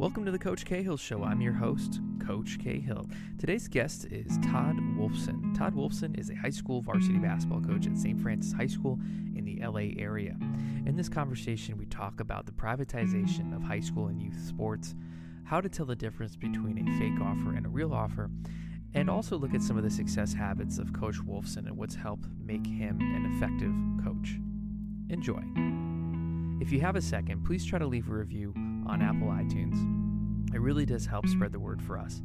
Welcome to the Coach Cahill Show. I'm your host, Coach Cahill. Today's guest is Todd Wolfson. Todd Wolfson is a high school varsity basketball coach at St. Francis High School in the LA area. In this conversation, we talk about the privatization of high school and youth sports, how to tell the difference between a fake offer and a real offer, and also look at some of the success habits of Coach Wolfson and what's helped make him an effective coach. Enjoy. If you have a second, please try to leave a review on Apple iTunes. It really does help spread the word for us.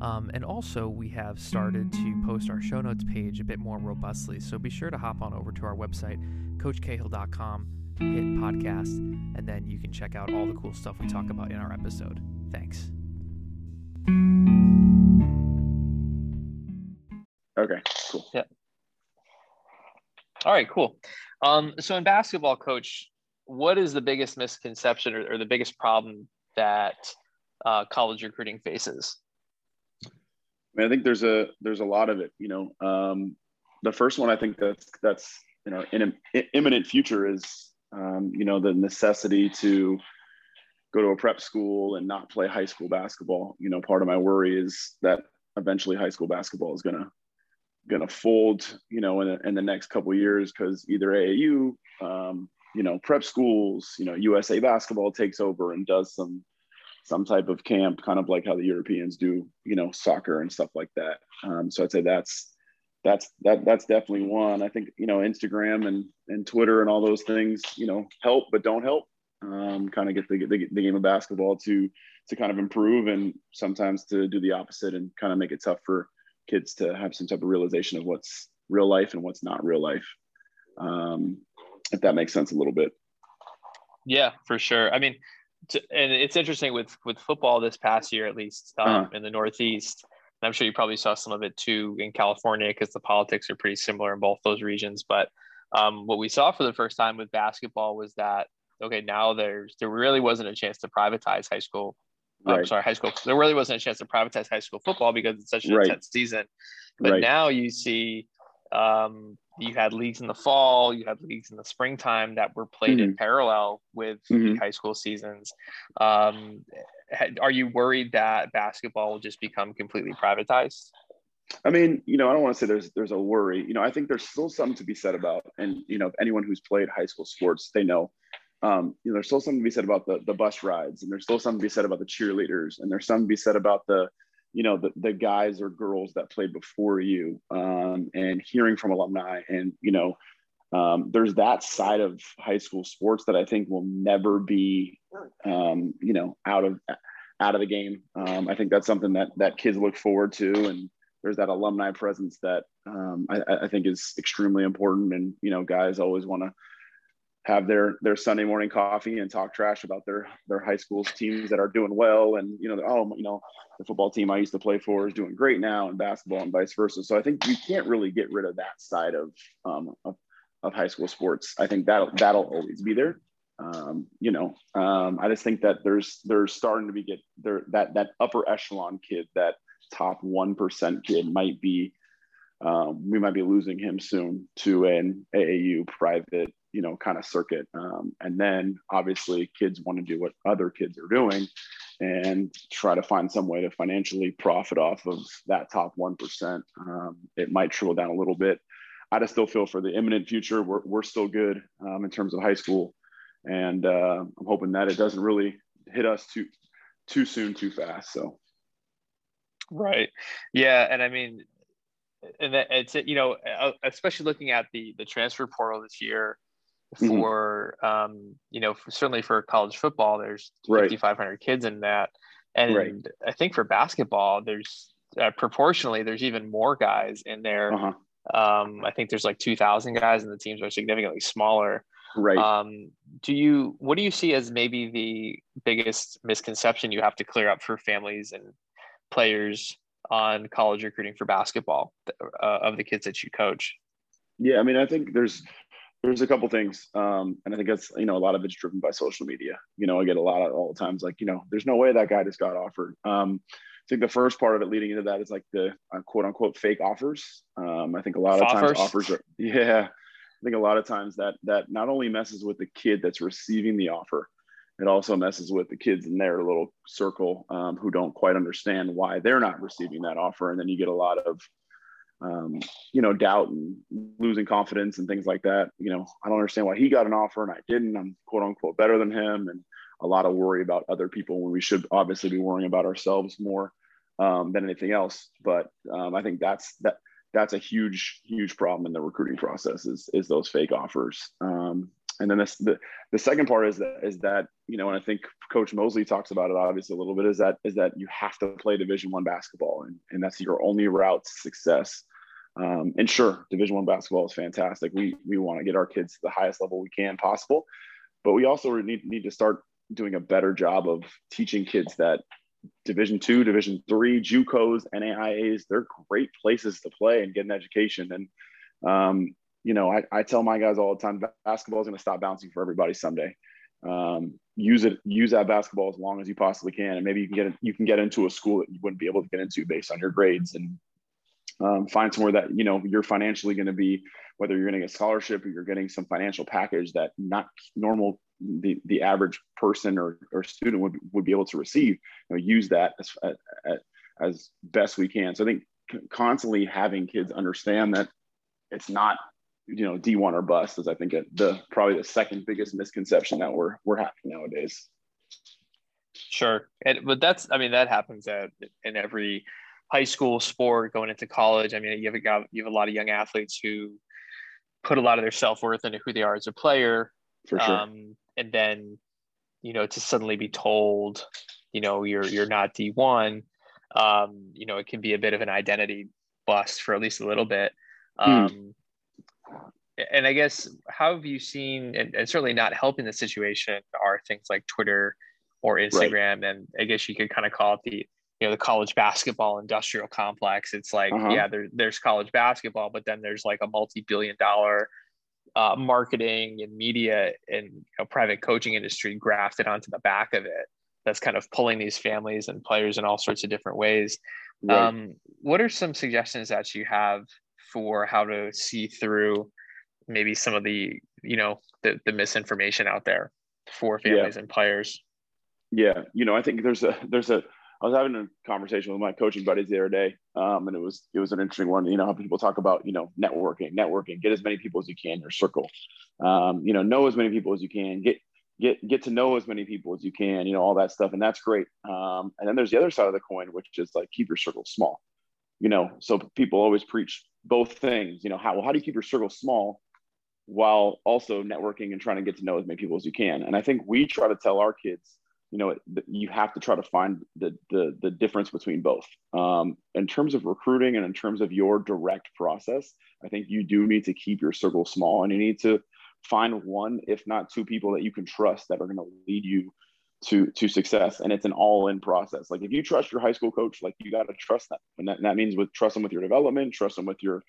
Um, and also, we have started to post our show notes page a bit more robustly. So be sure to hop on over to our website, coachcahill.com, hit podcast, and then you can check out all the cool stuff we talk about in our episode. Thanks. Okay, cool. Yeah. All right, cool. Um, so in basketball, coach, what is the biggest misconception or, or the biggest problem that uh, college recruiting faces? I, mean, I think there's a there's a lot of it. You know, um, the first one I think that's that's you know in an imminent future is um, you know the necessity to go to a prep school and not play high school basketball. You know, part of my worry is that eventually high school basketball is gonna gonna fold. You know, in, in the next couple years because either AAU um, you know prep schools you know usa basketball takes over and does some some type of camp kind of like how the europeans do you know soccer and stuff like that. Um, so i'd say that's that's that that's definitely one. I think you know instagram and and twitter and all those things you know help but don't help. Um, kind of get the, the, the game of basketball to to kind of improve and sometimes to do the opposite and kind of make it tough for kids to have some type of realization of what's real life and what's not real life. Um, if that makes sense a little bit. Yeah, for sure. I mean, to, and it's interesting with with football this past year, at least um, uh-huh. in the Northeast. And I'm sure you probably saw some of it too in California because the politics are pretty similar in both those regions. But um, what we saw for the first time with basketball was that okay, now there's there really wasn't a chance to privatize high school. Right. I'm sorry, high school. There really wasn't a chance to privatize high school football because it's such an right. intense season. But right. now you see um, you had leagues in the fall, you had leagues in the springtime that were played mm-hmm. in parallel with mm-hmm. the high school seasons. Um, are you worried that basketball will just become completely privatized? I mean, you know, I don't want to say there's there's a worry. You know, I think there's still something to be said about, and you know, anyone who's played high school sports, they know. Um, you know, there's still something to be said about the the bus rides, and there's still something to be said about the cheerleaders, and there's something to be said about the you know the, the guys or girls that played before you um, and hearing from alumni and you know um, there's that side of high school sports that i think will never be um, you know out of out of the game. Um, i think that's something that that kids look forward to and there's that alumni presence that um, I, I think is extremely important and you know guys always want to have their their Sunday morning coffee and talk trash about their their high school's teams that are doing well. And you know oh you know the football team I used to play for is doing great now and basketball and vice versa. So I think you can't really get rid of that side of um, of, of high school sports. I think that that'll always be there. Um, you know um, I just think that there's there's starting to be get there that that upper echelon kid that top one percent kid might be um, we might be losing him soon to an AAU private you know kind of circuit um, and then obviously kids want to do what other kids are doing and try to find some way to financially profit off of that top 1% um, it might trickle down a little bit. I just still feel for the imminent future. We're, we're still good um, in terms of high school and uh, i'm hoping that it doesn't really hit us too too soon too fast so. Right. Yeah and i mean and it's you know uh, especially looking at the the transfer portal this year. For mm-hmm. um, you know for, certainly for college football there's right. 5500 kids in that and right. i think for basketball there's uh, proportionally there's even more guys in there uh-huh. um, i think there's like 2000 guys and the teams are significantly smaller right um, do you what do you see as maybe the biggest misconception you have to clear up for families and players on college recruiting for basketball uh, of the kids that you coach yeah i mean i think there's there's a couple things um, and i think that's you know a lot of it's driven by social media. You know i get a lot of all the times like you know there's no way that guy just got offered. Um, i think the first part of it leading into that is like the uh, quote unquote fake offers. Um, i think a lot of times offers? are yeah i think a lot of times that that not only messes with the kid that's receiving the offer it also messes with the kids in their little circle um, who don't quite understand why they're not receiving that offer. And then you get a lot of um, you know doubt and losing confidence and things like that. You know i don't understand why he got an offer and i didn't. I'm quote unquote better than him and a lot of worry about other people when we should obviously be worrying about ourselves more um, than anything else. But um, i think that's that that's a huge huge problem in the recruiting process is, is those fake offers. Um, and then this, the the second part is that is that you know and i think coach mosley talks about it obviously a little bit is that is that you have to play division one basketball and, and that's your only route to success um, and sure division one basketball is fantastic we we want to get our kids to the highest level we can possible but we also need, need to start doing a better job of teaching kids that division two division three jucos naias they're great places to play and get an education and um, you know, I, I tell my guys all the time, basketball is going to stop bouncing for everybody someday. Um, use it, use that basketball as long as you possibly can, and maybe you can get you can get into a school that you wouldn't be able to get into based on your grades, and um, find somewhere that you know you're financially going to be, whether you're getting a scholarship or you're getting some financial package that not normal the the average person or, or student would, would be able to receive. You know, use that as, as as best we can. So I think constantly having kids understand that it's not you know D1 or bust is I think the probably the second biggest misconception that we're we're having nowadays. Sure, and but that's I mean that happens at in every high school sport going into college. I mean you have a you have a lot of young athletes who put a lot of their self worth into who they are as a player. For sure. Um, and then you know to suddenly be told you know you're you're not D1 um, you know it can be a bit of an identity bust for at least a little bit hmm. um, and I guess how have you seen, and, and, certainly not helping the situation, are things like Twitter or Instagram, right. and I guess you could kind of call it the you know the college basketball industrial complex. It's like uh-huh. yeah, there, there's college basketball, but then there's like a multi-billion dollar uh, marketing and media and you know, private coaching industry grafted onto the back of it. That's kind of pulling these families and players in all sorts of different ways. Right. Um, what are some suggestions that you have for how to see through maybe some of the you know the, the misinformation out there for families yeah. and players yeah you know i think there's a there's a i was having a conversation with my coaching buddies the other day um, and it was it was an interesting one you know how people talk about you know networking networking get as many people as you can in your circle. Um, you know know as many people as you can get get get to know as many people as you can you know all that stuff and that's great. Um, and then there's the other side of the coin which is like keep your circle small. You know so people always preach both things you know how well how do you keep your circle small while also networking and trying to get to know as many people as you can. And I think we try to tell our kids, you know, you have to try to find the the, the difference between both. Um, in terms of recruiting and in terms of your direct process, I think you do need to keep your circle small and you need to find one, if not two people that you can trust that are going to lead you to to success and it's an all-in process like if you trust your high school coach like you got to trust them and that, and that means with trust them with your development trust them with your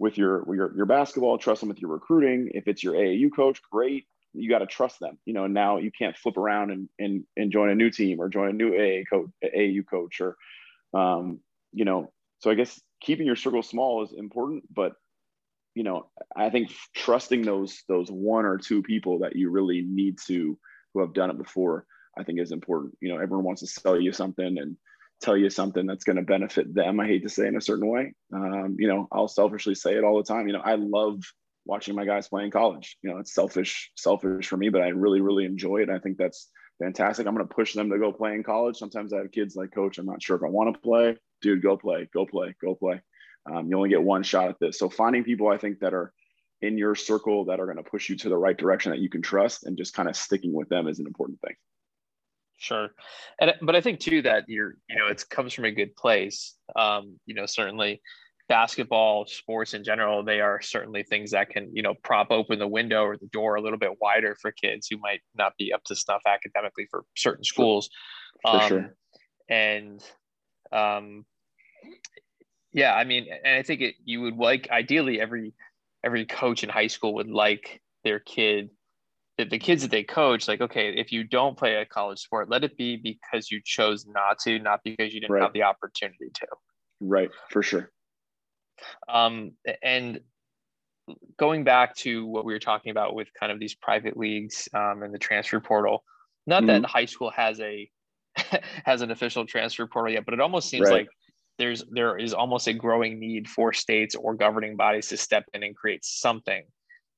with your your, your basketball, trust them with your recruiting. If it's your AAU coach, great. You got to trust them. You know, and now you can't flip around and, and and join a new team or join a new AA coach, AAU coach, or um, you know. So I guess keeping your circle small is important, but you know, I think trusting those those one or two people that you really need to who have done it before, I think is important. You know, everyone wants to sell you something and tell you something that's going to benefit them. I hate to say in a certain way. Um, you know, I'll selfishly say it all the time. You know, I love watching my guys play in college. You know, it's selfish, selfish for me, but I really, really enjoy it. I think that's fantastic. I'm going to push them to go play in college. Sometimes I have kids like, Coach, I'm not sure if I want to play. Dude, go play, go play, go play. Um, you only get one shot at this. So finding people I think that are in your circle that are going to push you to the right direction that you can trust and just kind of sticking with them is an important thing. Sure, and but I think too that you're you know it comes from a good place. Um, you know, certainly basketball, sports in general, they are certainly things that can you know prop open the window or the door a little bit wider for kids who might not be up to snuff academically for certain schools. For um, sure. And um, yeah, I mean, and I think it, you would like ideally every every coach in high school would like their kid the, the kids that they coach, like, okay, if you don't play a college sport, let it be because you chose not to, not because you didn't right. have the opportunity to. Right, for sure. Um, and going back to what we were talking about with kind of these private leagues um, and the transfer portal, not mm-hmm. that high school has a has an official transfer portal yet, but it almost seems right. like there's there is almost a growing need for states or governing bodies to step in and create something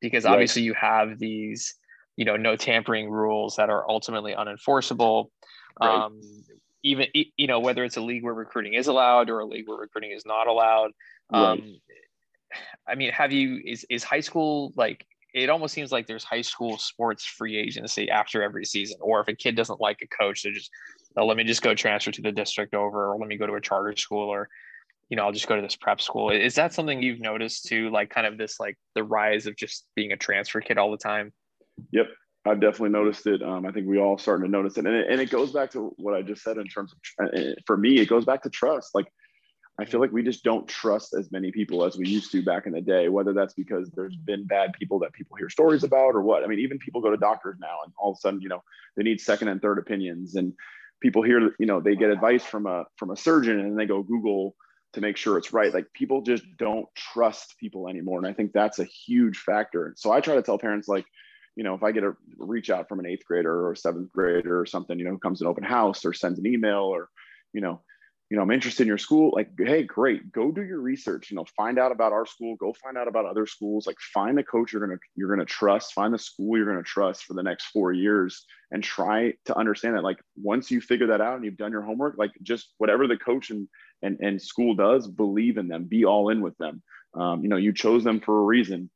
because obviously right. you have these you know no tampering rules that are ultimately unenforceable right. um, even you know whether it's a league where recruiting is allowed or a league where recruiting is not allowed um, right. i mean have you is is high school like it almost seems like there's high school sports free agency after every season or if a kid doesn't like a coach they just oh, let me just go transfer to the district over or let me go to a charter school or you know i'll just go to this prep school is that something you've noticed too like kind of this like the rise of just being a transfer kid all the time yep I've definitely noticed it. Um, I think we all starting to notice it. And, it, and it goes back to what I just said in terms of, uh, for me, it goes back to trust. Like, I feel like we just don't trust as many people as we used to back in the day, whether that's because there's mm-hmm. been bad people that people hear stories about or what. I mean, even people go to doctors now and all of a sudden, you know, they need second and third opinions and people hear, you know, they get advice from a, from a surgeon and they go Google to make sure it's right. Like people just don't trust people anymore. And I think that's a huge factor. So I try to tell parents like, you know, if I get a reach out from an eighth grader or seventh grader or something, you know, who comes to an open house or sends an email or, you know, you know, I'm interested in your school. Like, hey, great, go do your research. You know, find out about our school. Go find out about other schools. Like, find the coach you're gonna you're gonna trust. Find the school you're gonna trust for the next four years, and try to understand that. Like, once you figure that out and you've done your homework, like just whatever the coach and and and school does, believe in them. Be all in with them. Um, you know, you chose them for a reason.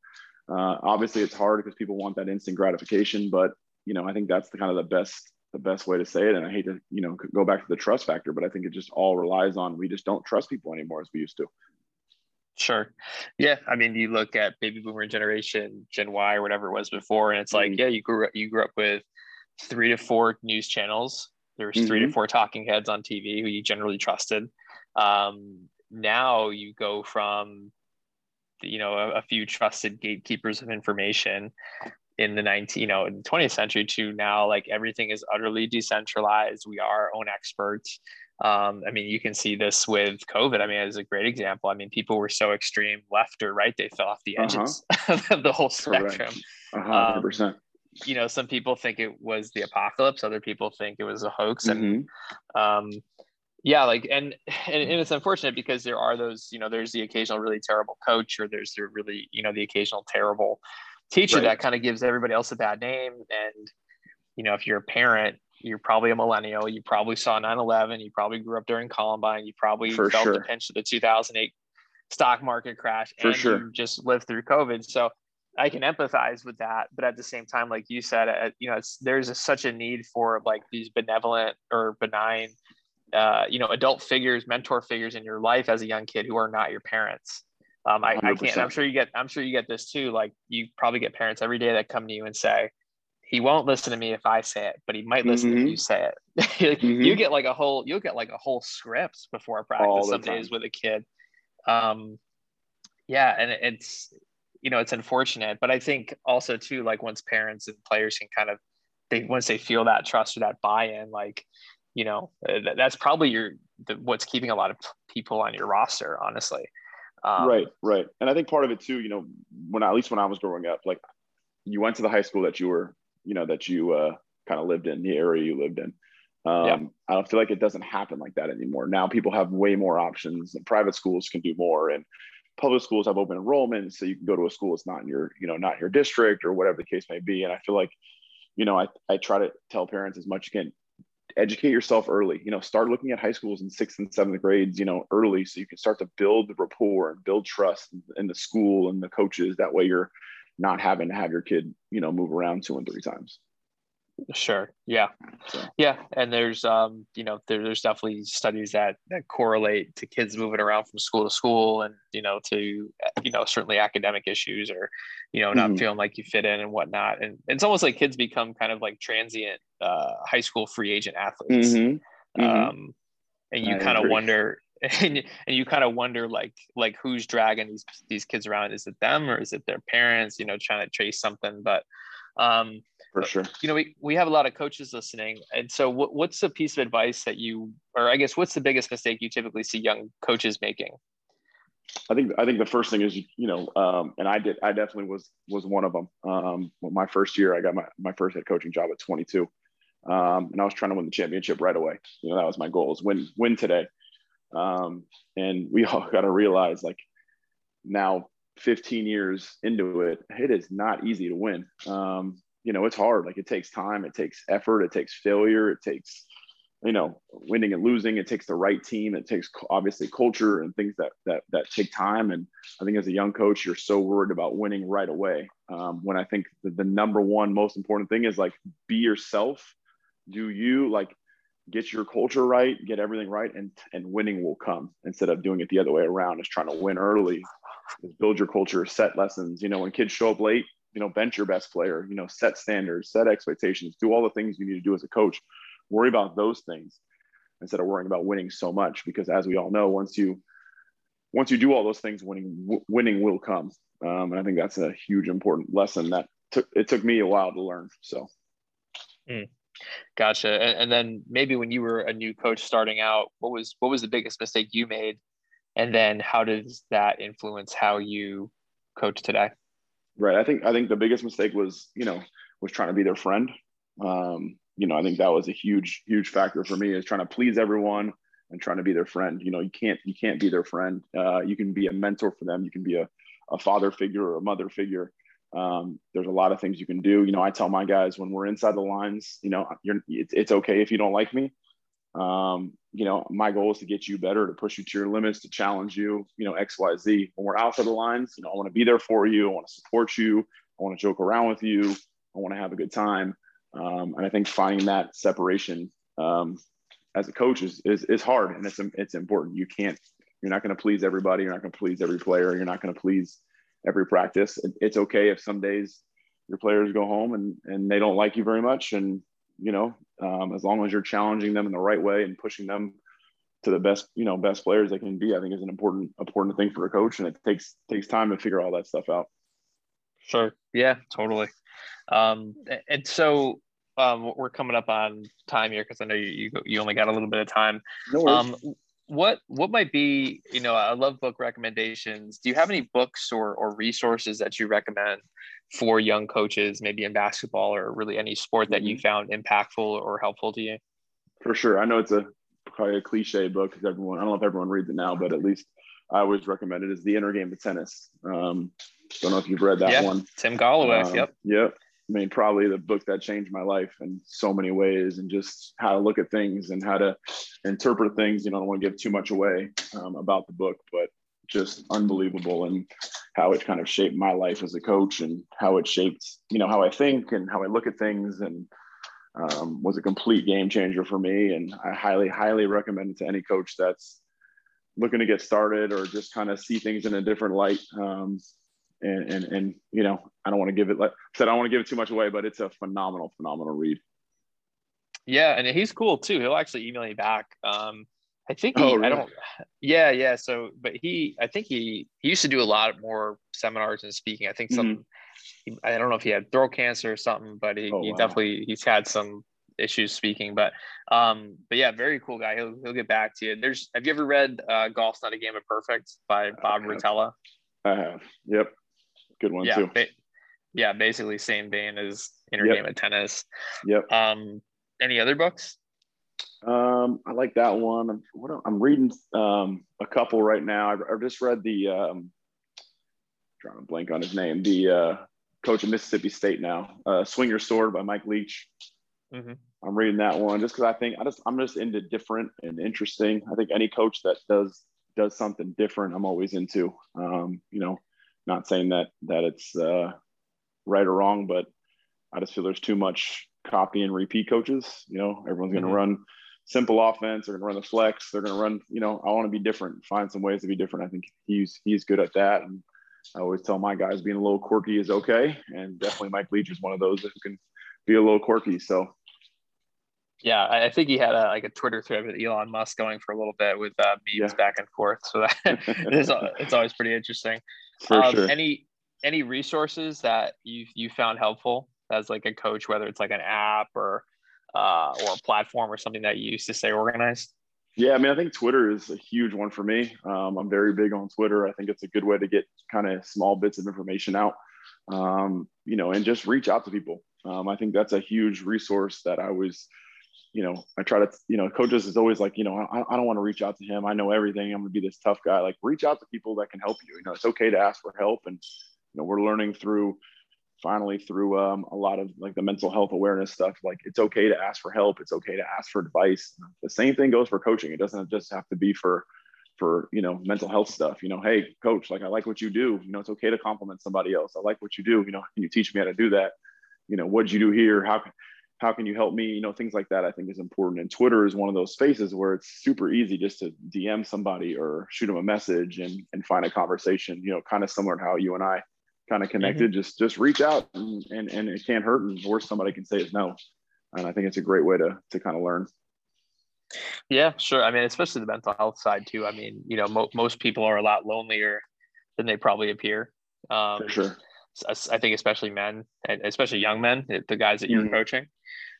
Uh, obviously, it's hard because people want that instant gratification, but you know, I think that's the kind of the best the best way to say it. And I hate to you know go back to the trust factor, but I think it just all relies on we just don't trust people anymore as we used to. Sure. Yeah. I mean, you look at baby boomer generation, Gen Y, or whatever it was before, and it's like, mm-hmm. yeah, you grew up, you grew up with three to four news channels. There's mm-hmm. three to mm-hmm. four talking heads on TV who you generally trusted. Um, now you go from you know a, a, few trusted gatekeepers of information in the 19 you know in the 20th century to now like everything is utterly decentralized we are our own experts um, i mean you can see this with covid i mean it's a great example i mean people were so extreme left or right they fell off the uh-huh. edges uh-huh. of the whole spectrum uh-huh, 100%. Um, you know some people think it was the apocalypse other people think it was a hoax mm-hmm. and um, yeah like and, and and it's unfortunate because there are those you know there's the occasional really terrible coach or there's the really you know the occasional terrible teacher right. that kind of gives everybody else a bad name and you know if you're a parent you're probably a millennial you probably saw 9-11 you probably grew up during columbine you probably For felt sure. the pinch of the 2008 stock market crash For and sure. you just lived through covid so I can empathize with that, but at the same time, like you said, uh, you know, there's a, such a need for like these benevolent or benign uh, you know adult figures mentor figures in your life as a young kid who are not your parents um, I, I, can't i'm sure you get i'm sure you get this too like you probably get parents every day that come to you and say he won't listen to me if i say it but he might listen mm-hmm. if you say it. Mm-hmm. you get like a whole you'll get like a whole script before practice some days with a kid. Um, yeah and it's you know it's unfortunate but i think also too like once parents and players can kind of they once they feel that trust or that buy-in like you know uh, that's probably your the, what's keeping a lot of people on your roster honestly um, right right. And i think part of it too you know when at least when i was growing up like you went to the high school that you were you know that you uh, kind of lived in the area you lived in. Um, yeah. i don't feel like it doesn't happen like that anymore. Now people have way more options and private schools can do more and public schools have open enrollment so you can go to a school that's not in your you know not your district or whatever the case may be. And i feel like you know i, I try to tell parents as much again educate yourself early you know start looking at high schools in sixth and seventh grades you know early so you can start to build the rapport and build trust in the school and the coaches. That way you're not having to have your kid you know move around two and three times Sure. Yeah. So. Yeah. And there's, um, you know, there, there's definitely studies that, that correlate to kids moving around from school to school and, you know, to, you know, certainly academic issues or, you know, not mm-hmm. feeling like you fit in and whatnot. And it's almost like kids become kind of like transient uh, high school free agent athletes. Mm-hmm. Mm-hmm. Um, and you kind of wonder, and, and you kind of wonder like like who's dragging these these kids around is it them or is it their parents you know trying to chase something but um for sure. You know, we, we have a lot of coaches listening. And so what, what's a piece of advice that you, or I guess, what's the biggest mistake you typically see young coaches making? I think, I think the first thing is, you know, um, and I did, I definitely was, was one of them. Um, my first year, I got my, my first head coaching job at 22. Um, and I was trying to win the championship right away. You know, that was my goal is win, win today. Um, and we all got to realize like now 15 years into it, it is not easy to win. Um, you know, it's hard. Like it takes time, it takes effort, it takes failure, it takes, you know, winning and losing. It takes the right team. It takes obviously culture and things that that that take time. And I think as a young coach, you're so worried about winning right away. Um, when I think the, the number one most important thing is like be yourself. Do you like get your culture right, get everything right, and and winning will come instead of doing it the other way around. Is trying to win early, build your culture, set lessons. You know, when kids show up late, you know, bench your best player. You know, set standards, set expectations, do all the things you need to do as a coach. Worry about those things instead of worrying about winning so much. Because as we all know, once you once you do all those things, winning w- winning will come. Um, and I think that's a huge important lesson that it took me a while to learn. So. Mm. Gotcha. And, and, then maybe when you were a new coach starting out, what was what was the biggest mistake you made, and then how does that influence how you coach today? Right. I think I think the biggest mistake was you know was trying to be their friend. Um, you know, I think that was a huge huge factor for me is trying to please everyone and trying to be their friend. You know, you can't you can't be their friend. Uh, you can be a mentor for them. You can be a a father figure or a mother figure um, there's a lot of things you can do. You know, I tell my guys when we're inside the lines, you know, you're, it's, it's okay if you don't like me. Um, you know, my goal is to get you better, to push you to your limits, to challenge you, you know, X, Y, Z. When we're outside the lines, you know, I want to be there for you. I want to support you. I want to joke around with you. I want to have a good time. Um, and I think finding that separation um, as a coach is, is, is hard and it's, it's important. You can't, you're not going to please everybody. You're not going to please every player. You're not going to please every practice. It's okay if some days your players go home and, and they don't like you very much. And, you know, um, as long as you're challenging them in the right way and pushing them to the best, you know, best players they can be, I think is an important, important thing for a coach. And it takes, takes time to figure all that stuff out. Sure. Yeah, totally. Um, and so um, we're coming up on time here because I know you, you, you only got a little bit of time. No um, what what might be you know i love book recommendations. Do you have any books or, or resources that you recommend for young coaches maybe in basketball or really any sport that mm-hmm. you found impactful or helpful to you? For sure. I know it's a probably a cliche book because everyone i don't know if everyone reads it now but at least i always recommend it is the inner game of tennis. Um, don't know if you've read that yeah, one. Tim gallwey um, yep. yep I mean, probably the book that changed my life in so many ways, and just how to look at things and how to interpret things. You know, I don't want to give too much away um, about the book, but just unbelievable and how it kind of shaped my life as a coach and how it shaped, you know, how I think and how I look at things and um, was a complete game changer for me. And I highly, highly recommend it to any coach that's looking to get started or just kind of see things in a different light. Um, and and and you know I don't want to give it like I said I don't want to give it too much away, but it's a phenomenal phenomenal read. Yeah, and he's cool too. He'll actually email me back. Um, I think he, oh, really? I don't. Yeah, yeah. So, but he, I think he he used to do a lot more seminars and speaking. I think some. Mm-hmm. He, I don't know if he had throat cancer or something, but he, oh, he wow. definitely he's had some issues speaking. But um, but yeah, very cool guy. He'll he'll get back to you. There's. Have you ever read uh, "Golf's Not a Game of Perfect" by Bob Rotella? I have. Yep good one yeah, too. Ba- yeah, basically same vein as Inner yep. Game of Tennis. Yep. Um, any other books? Um, I like that one. I'm, what, I'm reading um, a couple right now. I've, I've just read the um, trying to blank on his name. The uh, coach of Mississippi State now, uh, Swing Your Sword by Mike Leach. Mm-hmm. I'm reading that one just because I think I just I'm just into different and interesting. I think any coach that does does something different, I'm always into. Um, you know, not saying that that it's uh, right or wrong, but I just feel there's too much copy and repeat coaches. You know, everyone's going to mm-hmm. run simple offense. They're going to run the flex. They're going to run. You know, I want to be different. Find some ways to be different. I think he's he's good at that. And I always tell my guys being a little quirky is okay. And definitely Mike Leach is one of those who can be a little quirky. So. Yeah, I think he had a, like a Twitter thread with Elon Musk going for a little bit with uh, memes yeah. back and forth. So that it's, it's always pretty interesting. For um, sure. Any any resources that you you found helpful as like a coach, whether it's like an app or uh, or a platform or something that you used to stay organized? Yeah, I mean, I think Twitter is a huge one for me. Um, I'm very big on Twitter. I think it's a good way to get kind of small bits of information out, um, you know, and just reach out to people. Um, I think that's a huge resource that I was – you know, I try to, you know, coaches is always like, you know, I, I don't want to reach out to him. I know everything. I'm gonna be this tough guy. Like reach out to people that can help you. You know, it's okay to ask for help. And, you know, we're learning through finally through um, a lot of like the mental health awareness stuff. Like it's okay to ask for help. It's okay to ask for advice. The same thing goes for coaching. It doesn't just have to be for, for, you know, mental health stuff, you know, Hey coach, like I like what you do. You know, it's okay to compliment somebody else. I like what you do. You know, can you teach me how to do that? You know, what'd you do here? How how can you help me? You know, things like that I think is important. And Twitter is one of those spaces where it's super easy just to DM somebody or shoot them a message and, and find a conversation, you know, kind of similar to how you and I kind of connected. Mm-hmm. Just just reach out and, and, and it can't hurt. And worst somebody can say is no. And I think it's a great way to to kind of learn. Yeah, sure. I mean, especially the mental health side too. I mean, you know, mo- most people are a lot lonelier than they probably appear. Um, For sure. I think especially men, and especially young men, the guys that you're mm-hmm. coaching.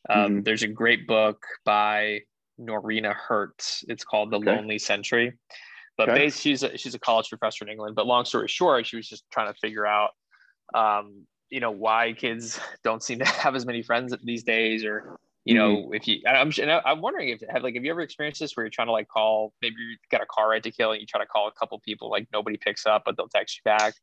Um, mm-hmm. There's a great book by Norina Hertz. It's called The okay. Lonely Century. But okay. Base, she's a, she's a college professor in England. But long story short, she was just trying to figure out, um, you know, why kids don't seem to have as many friends these days, or you know, mm-hmm. if you, I'm, I'm wondering if have like, have you ever experienced this where you're trying to like call, maybe you got a car ride to kill, and you try to call a couple people, like nobody picks up, but they'll text you back.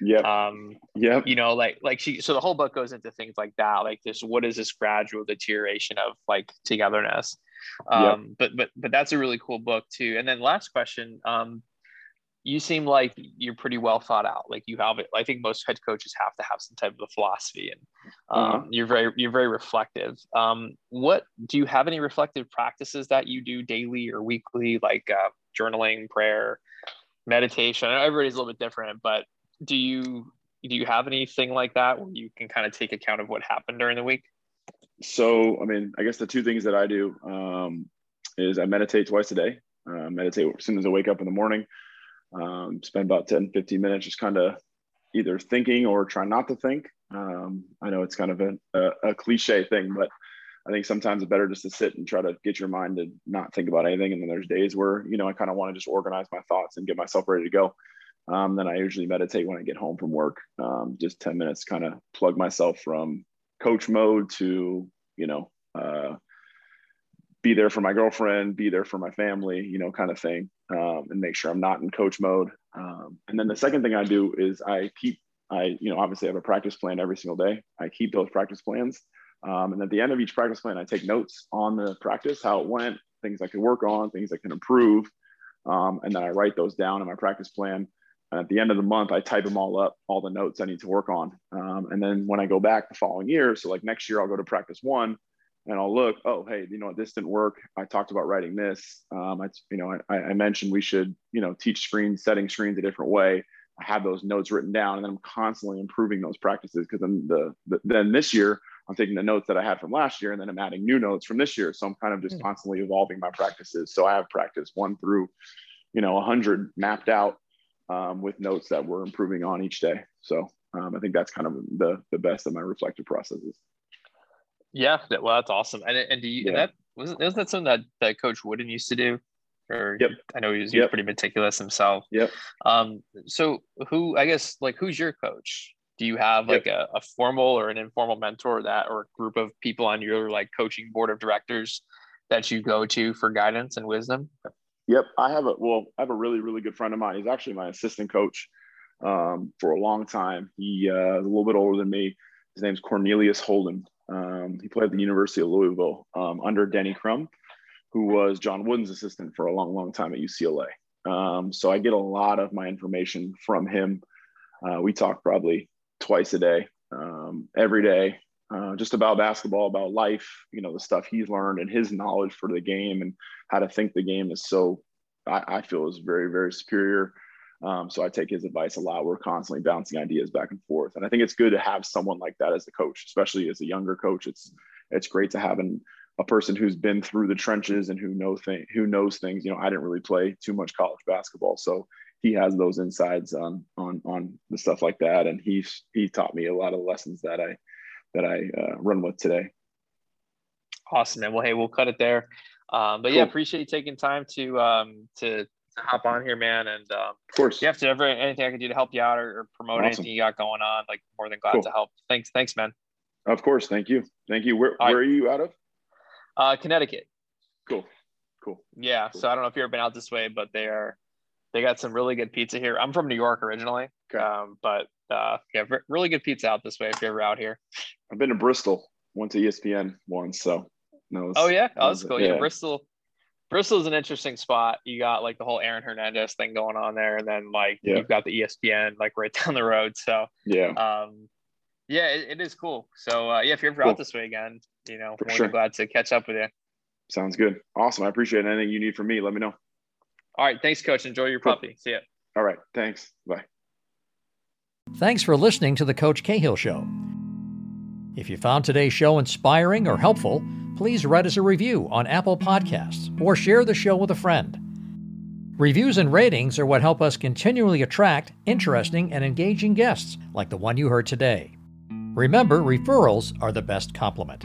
Yeah. Um, yeah. You know, like like she so the whole book goes into things like that, like this what is this gradual deterioration of like togetherness. Um, yep. but but but that's a really cool book too. And then last question, um, you seem like you're pretty well thought out. Like you have it. I think most head coaches have to have some type of a philosophy, and um, uh-huh. you're very you're very reflective. Um, what do you have any reflective practices that you do daily or weekly, like uh, journaling, prayer, meditation? I know everybody's a little bit different, but do you do you have anything like that where you can kind of take account of what happened during the week? So, I mean, I guess the two things that I do um, is I meditate twice a day. Uh, meditate as soon as I wake up in the morning. Um, spend about 10, 15 minutes just kind of either thinking or trying not to think. Um, I know it's kind of a, a, a, cliche thing, but I think sometimes it's better just to sit and try to get your mind to not think about anything. And then there's days where, you know, I kind of want to just organize my thoughts and get myself ready to go. Um, then I usually meditate when I get home from work. Um, just 10 minutes, kind of plug myself from coach mode to, you know, uh, be there for my girlfriend, be there for my family, you know, kind of thing, um, and make sure I'm not in coach mode. Um, and then the second thing I do is I keep, I, you know, obviously I have a practice plan every single day. I keep those practice plans. Um, and at the end of each practice plan, I take notes on the practice, how it went, things I can work on, things I can improve. Um, and then I write those down in my practice plan. And at the end of the month, I type them all up, all the notes I need to work on. Um, and then when I go back the following year, so like next year, I'll go to practice one and I'll look, oh, hey, you know what, this didn't work. I talked about writing this. Um, I, you know, I, I mentioned we should, you know, teach screens, setting screens a different way. I have those notes written down and then I'm constantly improving those practices because then the, the, then this year I'm taking the notes that I had from last year and then I'm adding new notes from this year. So I'm kind of just hmm. constantly evolving my practices. So I have practice one through, you know, 100 mapped out um, with notes that we're improving on each day. So um, I think that's kind of the the best of my reflective processes. Yeah, well, that's awesome. And and do you, yeah. and that was was that something that that Coach Wooden used to do? Or yep. I know he was, he was pretty meticulous himself. Yep. Um. So who I guess like who's your coach? Do you have like yep. a, a formal or an informal mentor that or a group of people on your like coaching board of directors that you go to for guidance and wisdom? Yep, I have a well, I have a really really good friend of mine. He's actually my assistant coach um, for a long time. He uh, is a little bit older than me. His name's Cornelius Holden. Um, he played at the University of Louisville um, under Denny Crum, who was John Wooden's assistant for a long, long time at UCLA. Um, so I get a lot of my information from him. Uh, we talk probably twice a day, um, every day, uh, just about basketball, about life, you know, the stuff he's learned and his knowledge for the game and how to think the game is so, I, I feel is very, very superior. Um, so I take his advice a lot. We're constantly bouncing ideas back and forth. And I think it's good to have someone like that as a coach, especially as a younger coach. It's, it's great to have an, a person who's been through the trenches and who know thing, who knows things. You know, I didn't really play too much college basketball, so he has those insides on on on the stuff like that, and he's he taught me a lot of lessons that I that I uh, run with today. Awesome, man. Well, hey, we'll cut it there. Um, but cool. yeah, appreciate you taking time to um, to, to hop on here, man. And um, of course, you have to ever anything I can do to help you out or, or promote awesome. anything you got going on, like more than glad cool. to help. Thanks, thanks, man. Of course, thank you, thank you. Where All where right. are you out of? Uh, Connecticut. Cool. Cool. Yeah. Cool. So I don't know if you've ever been out this way, but they are they got some really good pizza here. I'm from New York originally, Okay. um, but uh, yeah, really good pizza out this way if you're ever out here. I've been to Bristol. Went to ESPN once, so was, Oh yeah, that oh, that's was- cool. Yeah. Bristol. Bristol is an interesting spot. You got like the whole Aaron Hernandez thing going on there, and then like Yeah. you've got the ESPN like right down the road. So yeah. um, yeah, it, it is cool. So uh, yeah, if you're ever Cool. out this way again, you know, we're sure. glad to catch up with you. Sounds good. Awesome. I appreciate it. Anything you need from me, let me know. All right, thanks, coach. Enjoy your Cool. puppy. See ya. All right. Thanks. Bye. Thanks for listening to the Coach Cahill Show. If you found today's show inspiring or helpful, please write us a review on Apple Podcasts or share the show with a friend. Reviews and ratings are what help us continually attract interesting and engaging guests like the one you heard today. Remember, referrals are the best compliment.